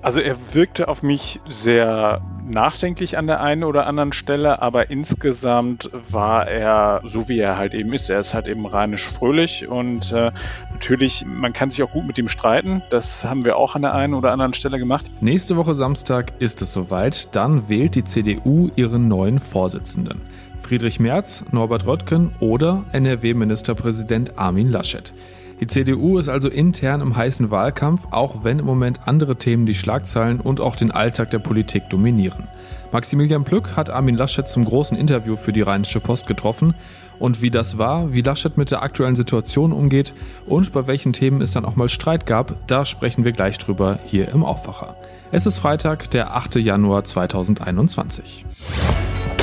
Also er wirkte auf mich sehr nachdenklich an der einen oder anderen Stelle, aber insgesamt war er so, wie er halt eben ist. Er ist halt eben rheinisch fröhlich und äh, natürlich, man kann sich auch gut mit ihm streiten. Das haben wir auch an der einen oder anderen Stelle gemacht. Nächste Woche Samstag ist es soweit. Dann wählt die CDU ihren neuen Vorsitzenden. Friedrich Merz, Norbert Röttgen oder NRW-Ministerpräsident Armin Laschet. Die CDU ist also intern im heißen Wahlkampf, auch wenn im Moment andere Themen die Schlagzeilen und auch den Alltag der Politik dominieren. Maximilian Plück hat Armin Laschet zum großen Interview für die Rheinische Post getroffen. Und wie das war, wie Laschet mit der aktuellen Situation umgeht und bei welchen Themen es dann auch mal Streit gab, da sprechen wir gleich drüber hier im Aufwacher. Es ist Freitag, der 8. Januar 2021.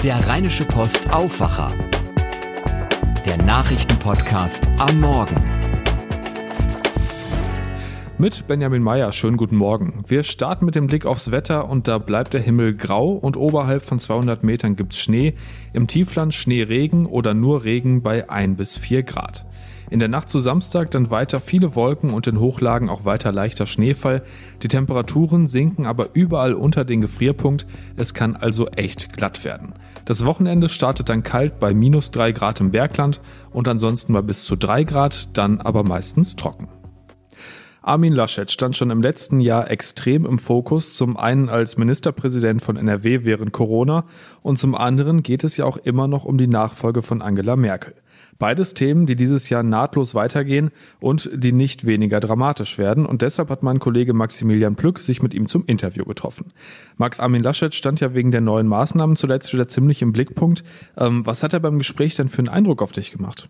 Der Rheinische Post Aufwacher. Der Nachrichtenpodcast am Morgen mit Benjamin Meyer. Schönen guten Morgen. Wir starten mit dem Blick aufs Wetter und da bleibt der Himmel grau und oberhalb von 200 Metern gibt's Schnee. Im Tiefland Schneeregen oder nur Regen bei 1 bis 4 Grad. In der Nacht zu Samstag dann weiter viele Wolken und in Hochlagen auch weiter leichter Schneefall. Die Temperaturen sinken aber überall unter den Gefrierpunkt. Es kann also echt glatt werden. Das Wochenende startet dann kalt bei minus 3 Grad im Bergland und ansonsten bei bis zu 3 Grad, dann aber meistens trocken. Armin Laschet stand schon im letzten Jahr extrem im Fokus, zum einen als Ministerpräsident von NRW während Corona und zum anderen geht es ja auch immer noch um die Nachfolge von Angela Merkel. Beides Themen, die dieses Jahr nahtlos weitergehen und die nicht weniger dramatisch werden. Und deshalb hat mein Kollege Maximilian Plück sich mit ihm zum Interview getroffen. Max Armin Laschet stand ja wegen der neuen Maßnahmen zuletzt wieder ziemlich im Blickpunkt. Ähm, was hat er beim Gespräch denn für einen Eindruck auf dich gemacht?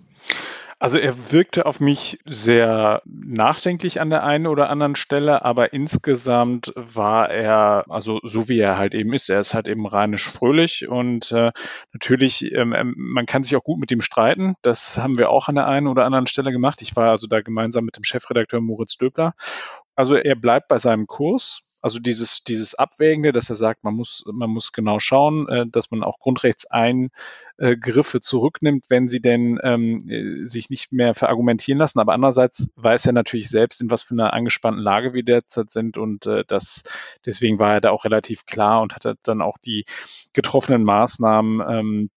Also er wirkte auf mich sehr nachdenklich an der einen oder anderen Stelle, aber insgesamt war er, also so wie er halt eben ist, er ist halt eben rheinisch fröhlich und äh, natürlich, ähm, ähm man kann sich auch gut mit ihm streiten. Das haben wir auch an der einen oder anderen Stelle gemacht. Ich war also da gemeinsam mit dem Chefredakteur Moritz Döbler. Also er bleibt bei seinem Kurs. Also dieses, dieses Abwägende, dass er sagt, man muss, man muss genau schauen, äh, dass man auch Grundrechteingriffe zurücknimmt, wenn sie denn ähm, äh, sich nicht mehr verargumentieren lassen. Aber andererseits weiß er natürlich selbst, in was für einer angespannten Lage wir derzeit sind und äh, das, deswegen war er da auch relativ klar und hat dann auch die getroffenen Maßnahmen ähm,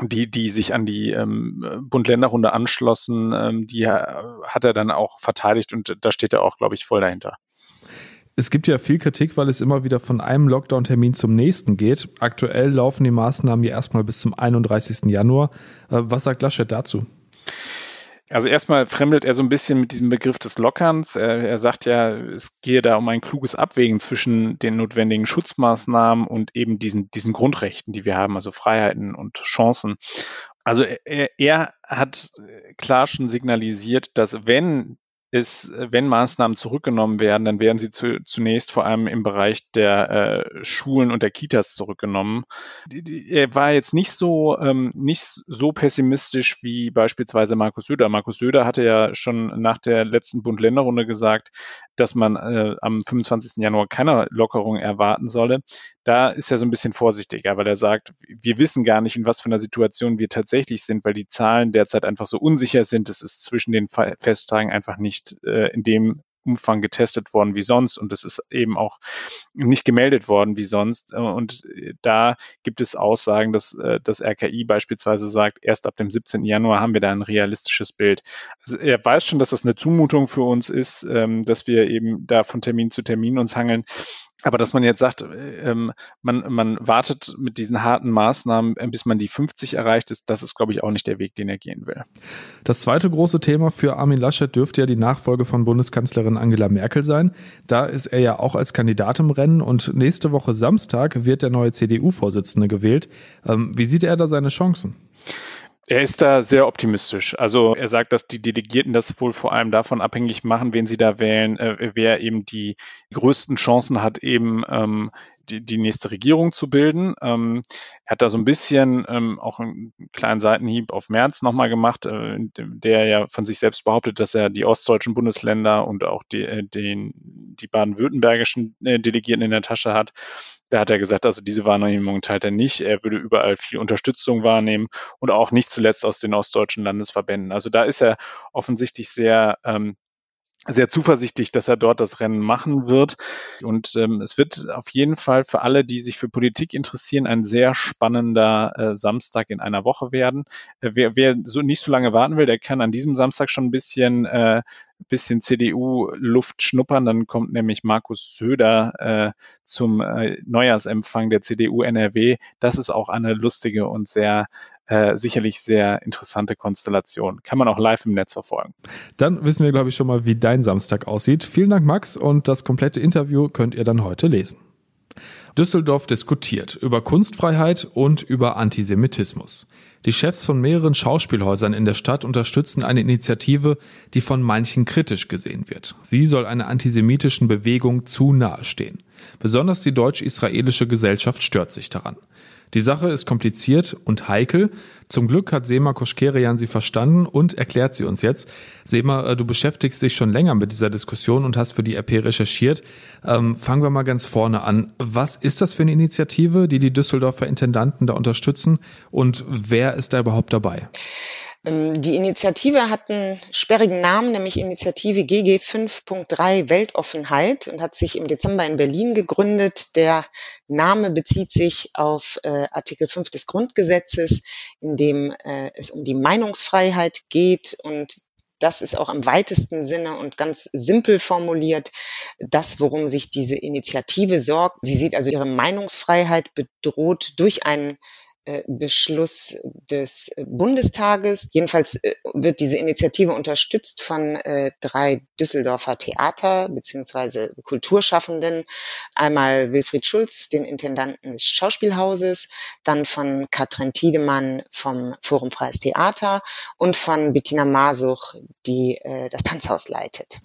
die, die sich an die ähm, Bund-Länder-Runde anschlossen, ähm, die hat er dann auch verteidigt und da steht er auch, glaube ich, voll dahinter. Es gibt ja viel Kritik, weil es immer wieder von einem Lockdown-Termin zum nächsten geht. Aktuell laufen die Maßnahmen ja erstmal bis zum 31. Januar. Äh, was sagt Laschet dazu? Also erstmal fremdelt er so ein bisschen mit diesem Begriff des Lockerns. Er, er, sagt ja, es gehe da um ein kluges Abwägen zwischen den notwendigen Schutzmaßnahmen und eben diesen, diesen Grundrechten, die wir haben, also Freiheiten und Chancen. Also er, er hat klar schon signalisiert, dass wenn ist, wenn Maßnahmen zurückgenommen werden, dann werden sie zu, zunächst vor allem im Bereich der äh, Schulen und der Kitas zurückgenommen. Er war jetzt nicht so ähm, nicht so pessimistisch wie beispielsweise Markus Söder. Markus Söder hatte ja schon nach der letzten Bund-Länder-Runde gesagt, dass man äh, am 25. Januar keine Lockerung erwarten solle. Da ist er so ein bisschen vorsichtiger, weil er sagt, wir wissen gar nicht, in was für einer Situation wir tatsächlich sind, weil die Zahlen derzeit einfach so unsicher sind. Es ist zwischen den Festtagen einfach nicht äh, in dem Umfang getestet worden wie sonst und es ist eben auch nicht gemeldet worden wie sonst. Und da gibt es Aussagen, dass äh, das RKI beispielsweise sagt, erst ab dem 17. Januar haben wir da ein realistisches Bild. Also er weiß schon, dass das eine Zumutung für uns ist, ähm, dass wir eben da von Termin zu Termin uns hangeln. Aber dass man jetzt sagt, ähm, man, man wartet mit diesen harten Maßnahmen, äh, bis man die 50 erreicht ist, das ist, glaube ich, auch nicht der Weg, den er gehen will. Das zweite große Thema für Armin Laschet dürfte ja die Nachfolge von Bundeskanzlerin Angela Merkel sein. Da ist er ja auch als Kandidat im Rennen und nächste Woche Samstag wird der neue CDU-Vorsitzende gewählt. Ähm, wie sieht er da seine Chancen? Er ist da sehr optimistisch. Also er sagt, dass die Delegierten das wohl vor allem davon abhängig machen, wen sie da wählen, äh, wer eben die größten Chancen hat, eben ähm, die, die nächste Regierung zu bilden. Ähm, er hat da so ein bisschen ähm, auch einen kleinen Seitenhieb auf März nochmal gemacht, äh, der ja von sich selbst behauptet, dass er die ostdeutschen Bundesländer und auch die, äh, den, die baden-württembergischen äh, Delegierten in der Tasche hat. Da hat er gesagt, also diese Wahrnehmung teilt er nicht. Er würde überall viel Unterstützung wahrnehmen und auch nicht zuletzt aus den ostdeutschen Landesverbänden. Also da ist er offensichtlich sehr ähm, sehr zuversichtlich, dass er dort das Rennen machen wird. Und ähm, es wird auf jeden Fall für alle, die sich für Politik interessieren, ein sehr spannender äh, Samstag in einer Woche werden. Äh, wer, wer so nicht so lange warten will, der kann an diesem Samstag schon ein bisschen äh, bisschen CDU-Luft schnuppern. Dann kommt nämlich Markus Söder äh, zum äh, Neujahrsempfang der CDU NRW. Das ist auch eine lustige und sehr äh, sicherlich sehr interessante Konstellation. Kann man auch live im Netz verfolgen. Dann wissen wir, glaube ich, schon mal, wie dein Samstag aussieht. Vielen Dank, Max, und das komplette Interview könnt ihr dann heute lesen. Düsseldorf diskutiert über Kunstfreiheit und über Antisemitismus. Die Chefs von mehreren Schauspielhäusern in der Stadt unterstützen eine Initiative, die von manchen kritisch gesehen wird. Sie soll einer antisemitischen Bewegung zu nahe stehen. Besonders die deutsch-israelische Gesellschaft stört sich daran. Die Sache ist kompliziert und heikel. Zum Glück hat Sema Koschkerian sie verstanden und erklärt sie uns jetzt. Sema, äh, du beschäftigst dich schon länger mit dieser Diskussion und hast für die RP recherchiert. Ähm, fangen wir mal ganz vorne an. Was ist das für eine Initiative, die die Düsseldorfer Intendanten da unterstützen und wer ist da überhaupt dabei? Ähm, die Initiative hat einen sperrigen Namen, nämlich Initiative GG 5.3 Weltoffenheit und hat sich im Dezember in Berlin gegründet. Der Name bezieht sich auf äh, Artikel 5 des Grundgesetzes, in dem äh, es um die Meinungsfreiheit geht und das ist auch im weitesten Sinne und ganz simpel formuliert das, worum sich diese Initiative sorgt. Sie sieht also ihre Meinungsfreiheit bedroht durch einen Beschluss des Bundestages. Jedenfalls äh, wird diese Initiative unterstützt von äh, drei Düsseldorfer Theater beziehungsweise Kulturschaffenden. Einmal Wilfried Schulz, den Intendanten des Schauspielhauses, dann von Katrin Tiedemann vom Forum Freies Theater und von Bettina Masuch, die das Tanzhaus leitet.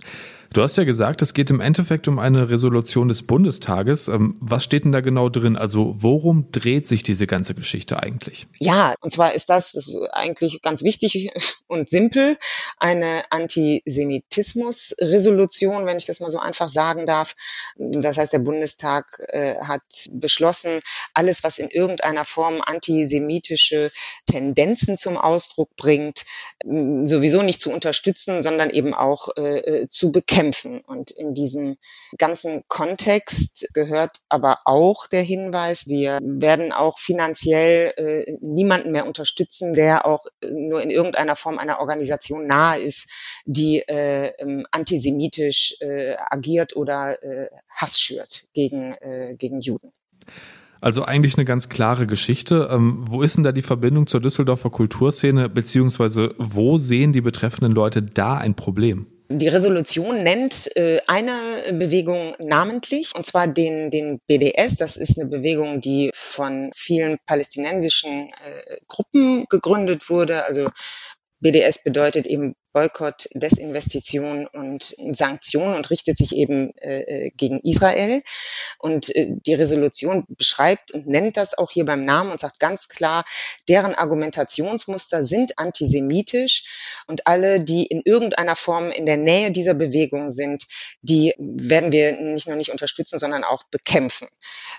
Du hast ja gesagt, es geht im Endeffekt um eine Resolution des Bundestages. Ähm, was steht denn da genau drin? Also worum dreht sich diese ganze Geschichte eigentlich? Ja, und zwar ist das, das ist eigentlich ganz wichtig und simpel, eine Antisemitismus-Resolution, wenn ich das mal so einfach sagen darf. Das heißt, der Bundestag äh, hat beschlossen, alles, was in irgendeiner Form antisemitische Tendenzen zum Ausdruck bringt, sowieso nicht zu unterstützen, sondern eben auch äh, äh zu bekämpfen kämpfen. Und in diesem ganzen Kontext gehört aber auch der Hinweis, wir werden auch finanziell äh, niemanden mehr unterstützen, der auch äh, nur in irgendeiner Form einer Organisation nahe ist, die äh, ähm, antisemitisch äh, agiert oder äh, Hass schürt gegen, äh, gegen Juden. Also eigentlich eine ganz klare Geschichte. Ähm, wo ist denn da die Verbindung zur Düsseldorfer Kulturszene, beziehungsweise wo sehen die betreffenden Leute da ein Problem? Die Resolution nennt äh, eine Bewegung namentlich, und zwar den, den BDS. Das ist eine Bewegung, die von vielen palästinensischen äh, Gruppen gegründet wurde. Also BDS bedeutet eben Boykott, Desinvestition und Sanktionen und richtet sich eben äh, äh, gegen Israel. Und äh, die Resolution beschreibt und nennt das auch hier beim Namen und sagt ganz klar, deren Argumentationsmuster sind antisemitisch und alle, die in irgendeiner Form in der Nähe dieser Bewegung sind, die werden wir nicht nur nicht unterstützen, sondern auch bekämpfen.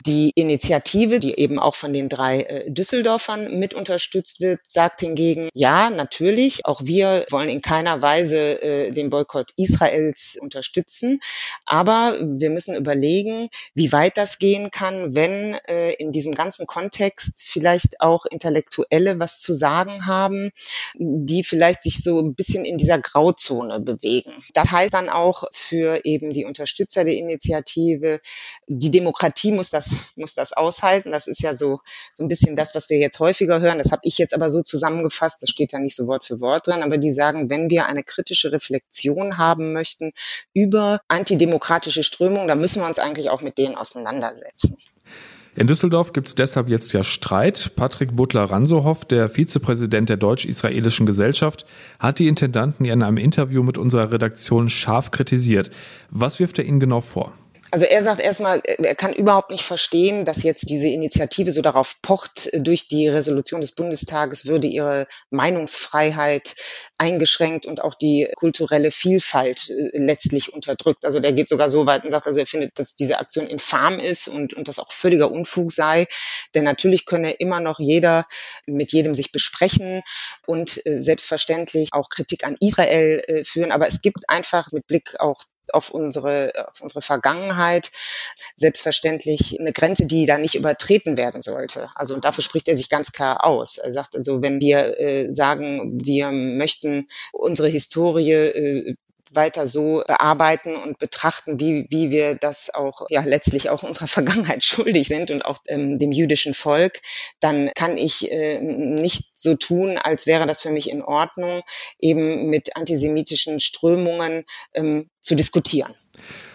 Die Initiative, die eben auch von den drei äh, Düsseldorfern mit unterstützt wird, sagt hingegen, ja, natürlich, auch wir wollen in keiner keiner Weise äh, den Boykott Israels unterstützen. Aber wir müssen überlegen, wie weit das gehen kann, wenn äh, in diesem ganzen Kontext vielleicht auch Intellektuelle was zu sagen haben, die vielleicht sich so ein bisschen in dieser Grauzone bewegen. Das heißt dann auch für eben die Unterstützer der Initiative, die Demokratie muss das, muss das aushalten. Das ist ja so, so ein bisschen das, was wir jetzt häufiger hören. Das habe ich jetzt aber so zusammengefasst. Das steht ja nicht so Wort für Wort drin. Aber die sagen, wenn wir wir eine kritische Reflexion haben möchten über antidemokratische Strömungen, dann müssen wir uns eigentlich auch mit denen auseinandersetzen. In Düsseldorf gibt es deshalb jetzt ja Streit. Patrick Butler-Ransohoff, der Vizepräsident der Deutsch-Israelischen Gesellschaft, hat die Intendanten in einem Interview mit unserer Redaktion scharf kritisiert. Was wirft er Ihnen genau vor? Also er sagt erstmal, er kann überhaupt nicht verstehen, dass jetzt diese Initiative so darauf pocht, durch die Resolution des Bundestages würde ihre Meinungsfreiheit eingeschränkt und auch die kulturelle Vielfalt äh, letztlich unterdrückt. Also der geht sogar so weit und sagt, also er findet, dass diese Aktion infam ist und, und das auch völliger Unfug sei. Denn natürlich könne immer noch jeder mit jedem sich besprechen und äh, selbstverständlich auch Kritik an Israel äh, führen. Aber es gibt einfach mit Blick auch auf unsere, auf unsere Vergangenheit selbstverständlich eine Grenze, die da nicht übertreten werden sollte. Also und dafür spricht er sich ganz klar aus. Er sagt also, wenn wir äh, sagen, wir möchten unsere Historie äh, weiter so bearbeiten und betrachten, wie, wie wir das auch ja letztlich auch unserer Vergangenheit schuldig sind und auch ähm, dem jüdischen Volk, dann kann ich äh, nicht so tun, als wäre das für mich in Ordnung, eben mit antisemitischen Strömungen ähm, zu diskutieren.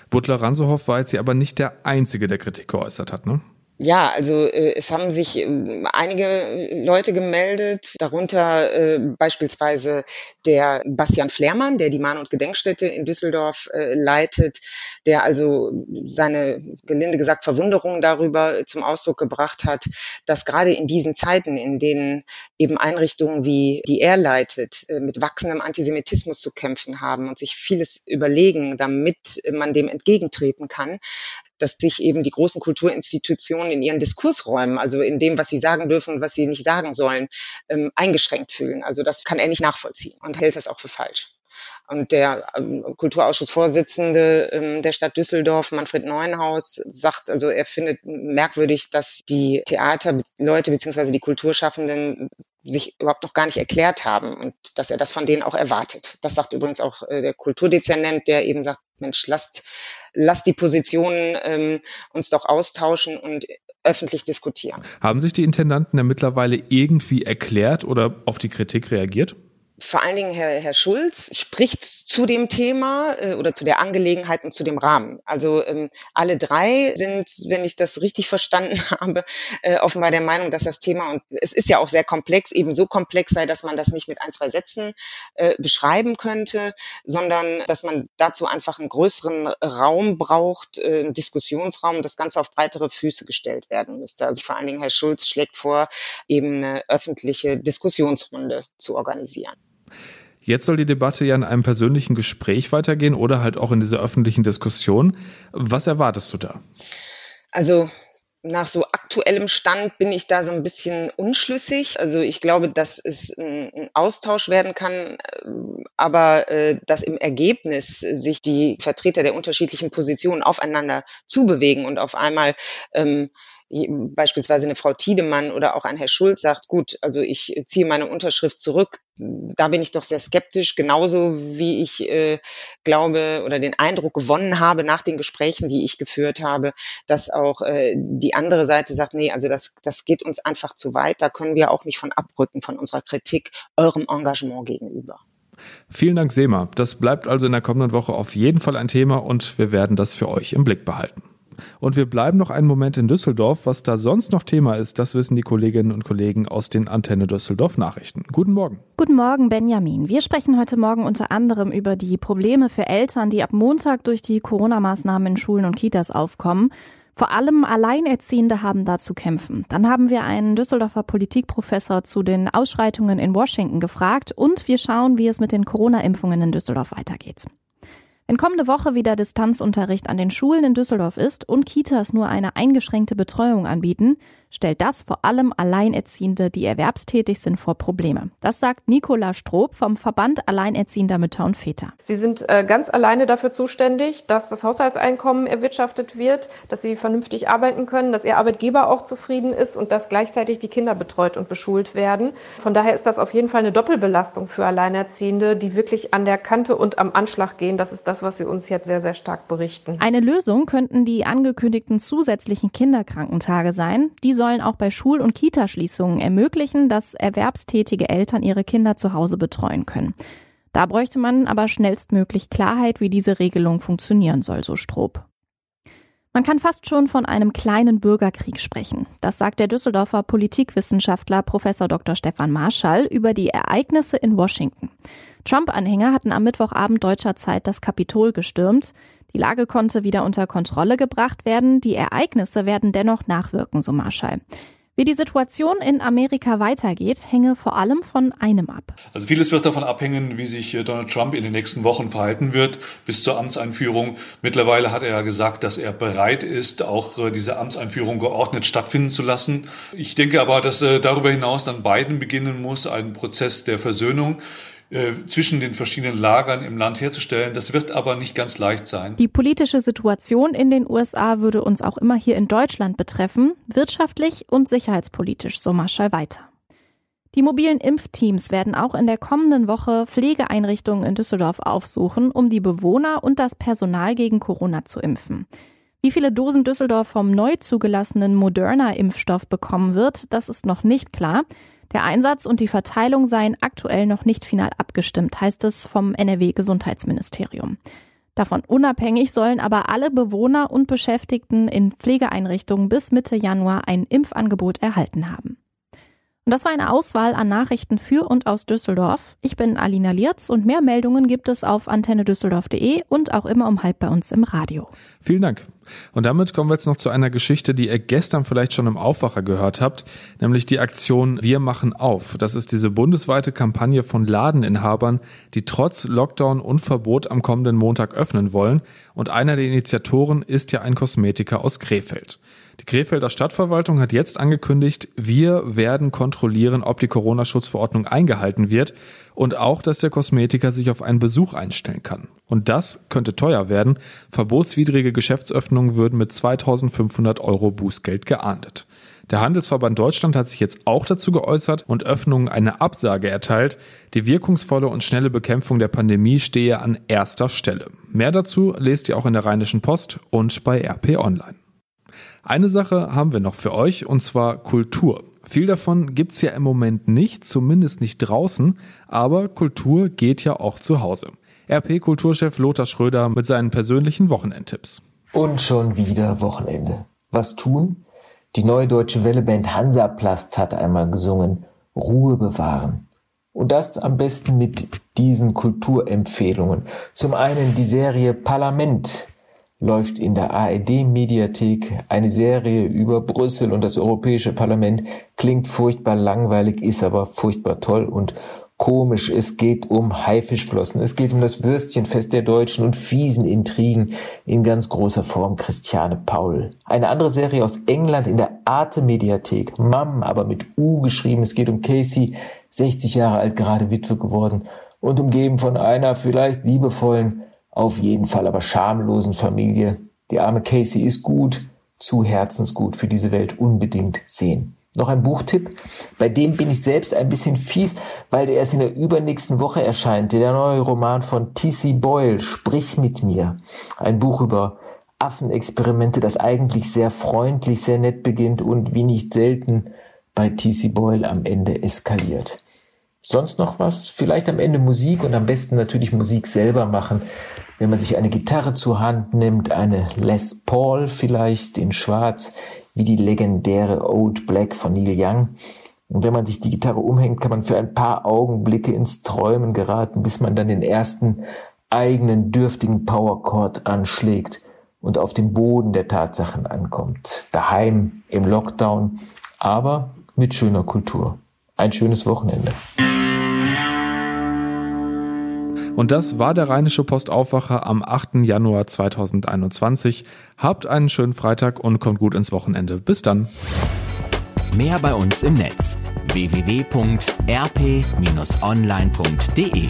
Butler Ransohoff war jetzt hier aber nicht der Einzige, der Kritik geäußert hat, ne? Ja, also äh, es haben sich äh, einige Leute gemeldet, darunter äh, beispielsweise der Bastian Flehrmann, der die Mahn- und Gedenkstätte in Düsseldorf äh, leitet, der also seine, gelinde gesagt, Verwunderung darüber zum Ausdruck gebracht hat, dass gerade in diesen Zeiten, in denen eben Einrichtungen wie die er leitet, äh, mit wachsendem Antisemitismus zu kämpfen haben und sich vieles überlegen, damit man dem entgegentreten kann, dass sich eben die großen Kulturinstitutionen in ihren Diskursräumen, also in dem, was sie sagen dürfen und was sie nicht sagen sollen, ähm, eingeschränkt fühlen. Also das kann er nicht nachvollziehen und hält das auch für falsch. Und der ähm, Kulturausschussvorsitzende ähm, der Stadt Düsseldorf, Manfred Neuenhaus, sagt, also er findet merkwürdig, dass die Theaterleute beziehungsweise die Kulturschaffenden sich überhaupt noch gar nicht erklärt haben und dass er das von denen auch erwartet. Das sagt übrigens auch äh, der Kulturdezernent, der eben sagt, Mensch, lasst, lasst die Positionen ähm, uns doch austauschen und öffentlich diskutieren. Haben sich die Intendanten ja mittlerweile irgendwie erklärt oder auf die Kritik reagiert? Vor allen Dingen Herr, Herr Schulz spricht zu dem Thema äh, oder zu der Angelegenheit und zu dem Rahmen. Also ähm, alle drei sind, wenn ich das richtig verstanden habe, äh, offenbar der Meinung, dass das Thema, und es ist ja auch sehr komplex, eben so komplex sei, dass man das nicht mit ein, zwei Sätzen äh, beschreiben könnte, sondern dass man dazu einfach einen größeren Raum braucht, äh, einen Diskussionsraum, das Ganze auf breitere Füße gestellt werden müsste. Also vor allen Dingen Herr Schulz schlägt vor, eben eine öffentliche Diskussionsrunde zu organisieren. Jetzt soll die Debatte ja in einem persönlichen Gespräch weitergehen oder halt auch in dieser öffentlichen Diskussion. Was erwartest du da? Also nach so aktuellem Stand bin ich da so ein bisschen unschlüssig. Also ich glaube, dass es ein Austausch werden kann, äh, aber äh, dass im Ergebnis sich die Vertreter der unterschiedlichen Positionen aufeinander zubewegen und auf einmal ähm, beispielsweise eine Frau Tiedemann oder auch ein Herr Schulz sagt, gut, also ich ziehe meine Unterschrift zurück, da bin ich doch sehr skeptisch, genauso wie ich äh, glaube oder den Eindruck gewonnen habe nach den Gesprächen, die ich geführt habe, dass auch äh, die andere Seite sagt, nee, also das, das geht uns einfach zu weit, da können wir auch nicht von abrücken von unserer Kritik eurem Engagement gegenüber. Vielen Dank, Sema. Das bleibt also in der kommenden Woche auf jeden Fall ein Thema und wir werden das für euch im Blick behalten. Und wir bleiben noch einen Moment in Düsseldorf. Was da sonst noch Thema ist, das wissen die Kolleginnen und Kollegen aus den Antenne Düsseldorf Nachrichten. Guten Morgen. Guten Morgen, Benjamin. Wir sprechen heute Morgen unter anderem über die Probleme für Eltern, die ab Montag durch die Corona-Maßnahmen in Schulen und Kitas aufkommen. Vor allem Alleinerziehende haben da zu kämpfen. Dann haben wir einen Düsseldorfer Politikprofessor zu den Ausschreitungen in Washington gefragt und wir schauen, wie es mit den Corona-Impfungen in Düsseldorf weitergeht. Wenn kommende Woche wieder Distanzunterricht an den Schulen in Düsseldorf ist und Kitas nur eine eingeschränkte Betreuung anbieten, stellt das vor allem Alleinerziehende, die erwerbstätig sind, vor Probleme. Das sagt Nicola Stroop vom Verband Alleinerziehender Mütter und Väter. Sie sind äh, ganz alleine dafür zuständig, dass das Haushaltseinkommen erwirtschaftet wird, dass sie vernünftig arbeiten können, dass ihr Arbeitgeber auch zufrieden ist und dass gleichzeitig die Kinder betreut und beschult werden. Von daher ist das auf jeden Fall eine Doppelbelastung für Alleinerziehende, die wirklich an der Kante und am Anschlag gehen. Das ist das, was sie uns jetzt sehr, sehr stark berichten. Eine Lösung könnten die angekündigten zusätzlichen Kinderkrankentage sein. Die sollen auch bei Schul- und Kitaschließungen ermöglichen, dass erwerbstätige Eltern ihre Kinder zu Hause betreuen können. Da bräuchte man aber schnellstmöglich Klarheit, wie diese Regelung funktionieren soll, so Strob. Man kann fast schon von einem kleinen Bürgerkrieg sprechen. Das sagt der Düsseldorfer Politikwissenschaftler Professor Dr. Stefan Marschall über die Ereignisse in Washington. Trump-Anhänger hatten am Mittwochabend deutscher Zeit das Kapitol gestürmt. Die Lage konnte wieder unter Kontrolle gebracht werden. Die Ereignisse werden dennoch nachwirken, so Marschall. Wie die Situation in Amerika weitergeht, hänge vor allem von einem ab. Also vieles wird davon abhängen, wie sich äh, Donald Trump in den nächsten Wochen verhalten wird bis zur Amtseinführung. Mittlerweile hat er ja gesagt, dass er bereit ist, auch äh, diese Amtseinführung geordnet stattfinden zu lassen. Ich denke aber, dass äh, darüber hinaus dann Biden beginnen muss, einen Prozess der Versöhnung zwischen den verschiedenen Lagern im Land herzustellen. Das wird aber nicht ganz leicht sein. Die politische Situation in den USA würde uns auch immer hier in Deutschland betreffen, wirtschaftlich und sicherheitspolitisch, so Marschall weiter. Die mobilen Impfteams werden auch in der kommenden Woche Pflegeeinrichtungen in Düsseldorf aufsuchen, um die Bewohner und das Personal gegen Corona zu impfen. Wie viele Dosen Düsseldorf vom neu zugelassenen Moderna-Impfstoff bekommen wird, das ist noch nicht klar. Der Einsatz und die Verteilung seien aktuell noch nicht final abgestimmt, heißt es vom NRW-Gesundheitsministerium. Davon unabhängig sollen aber alle Bewohner und Beschäftigten in Pflegeeinrichtungen bis Mitte Januar ein Impfangebot erhalten haben. Und das war eine Auswahl an Nachrichten für und aus Düsseldorf. Ich bin Alina Lierz und mehr Meldungen gibt es auf antennedüsseldorf.de und auch immer um halb bei uns im Radio. Vielen Dank. Und damit kommen wir jetzt noch zu einer Geschichte, die ihr gestern vielleicht schon im Aufwacher gehört habt, nämlich die Aktion Wir machen auf. Das ist diese bundesweite Kampagne von Ladeninhabern, die trotz Lockdown und Verbot am kommenden Montag öffnen wollen. Und einer der Initiatoren ist ja ein Kosmetiker aus Krefeld. Die Krefelder Stadtverwaltung hat jetzt angekündigt, wir werden kontrollieren, ob die Corona-Schutzverordnung eingehalten wird und auch, dass der Kosmetiker sich auf einen Besuch einstellen kann. Und das könnte teuer werden. Verbotswidrige Geschäftsöffnungen würden mit 2500 Euro Bußgeld geahndet. Der Handelsverband Deutschland hat sich jetzt auch dazu geäußert und Öffnungen eine Absage erteilt. Die wirkungsvolle und schnelle Bekämpfung der Pandemie stehe an erster Stelle. Mehr dazu lest ihr auch in der Rheinischen Post und bei RP Online. Eine Sache haben wir noch für euch, und zwar Kultur. Viel davon gibt's ja im Moment nicht, zumindest nicht draußen, aber Kultur geht ja auch zu Hause. RP-Kulturchef Lothar Schröder mit seinen persönlichen Wochenendtipps. Und schon wieder Wochenende. Was tun? Die neue deutsche Welleband Hansaplast hat einmal gesungen, Ruhe bewahren. Und das am besten mit diesen Kulturempfehlungen. Zum einen die Serie Parlament läuft in der ARD-Mediathek eine Serie über Brüssel und das Europäische Parlament. Klingt furchtbar langweilig, ist aber furchtbar toll und komisch. Es geht um Haifischflossen. Es geht um das Würstchenfest der Deutschen und fiesen Intrigen in ganz großer Form Christiane Paul. Eine andere Serie aus England in der Arte-Mediathek. Mam, aber mit U geschrieben. Es geht um Casey, 60 Jahre alt, gerade Witwe geworden und umgeben von einer vielleicht liebevollen, auf jeden Fall aber schamlosen Familie. Die arme Casey ist gut, zu herzensgut für diese Welt unbedingt sehen. Noch ein Buchtipp, bei dem bin ich selbst ein bisschen fies, weil der erst in der übernächsten Woche erscheint. Der neue Roman von T.C. Boyle, Sprich mit mir. Ein Buch über Affenexperimente, das eigentlich sehr freundlich, sehr nett beginnt und wie nicht selten bei T.C. Boyle am Ende eskaliert. Sonst noch was? Vielleicht am Ende Musik und am besten natürlich Musik selber machen. Wenn man sich eine Gitarre zur Hand nimmt, eine Les Paul vielleicht in Schwarz, wie die legendäre Old Black von Neil Young. Und wenn man sich die Gitarre umhängt, kann man für ein paar Augenblicke ins Träumen geraten, bis man dann den ersten eigenen dürftigen Powerchord anschlägt und auf dem Boden der Tatsachen ankommt. Daheim, im Lockdown, aber mit schöner Kultur. Ein schönes Wochenende. Und das war der Rheinische Postaufwacher am 8. Januar 2021. Habt einen schönen Freitag und kommt gut ins Wochenende. Bis dann. Mehr bei uns im Netz www.rp-online.de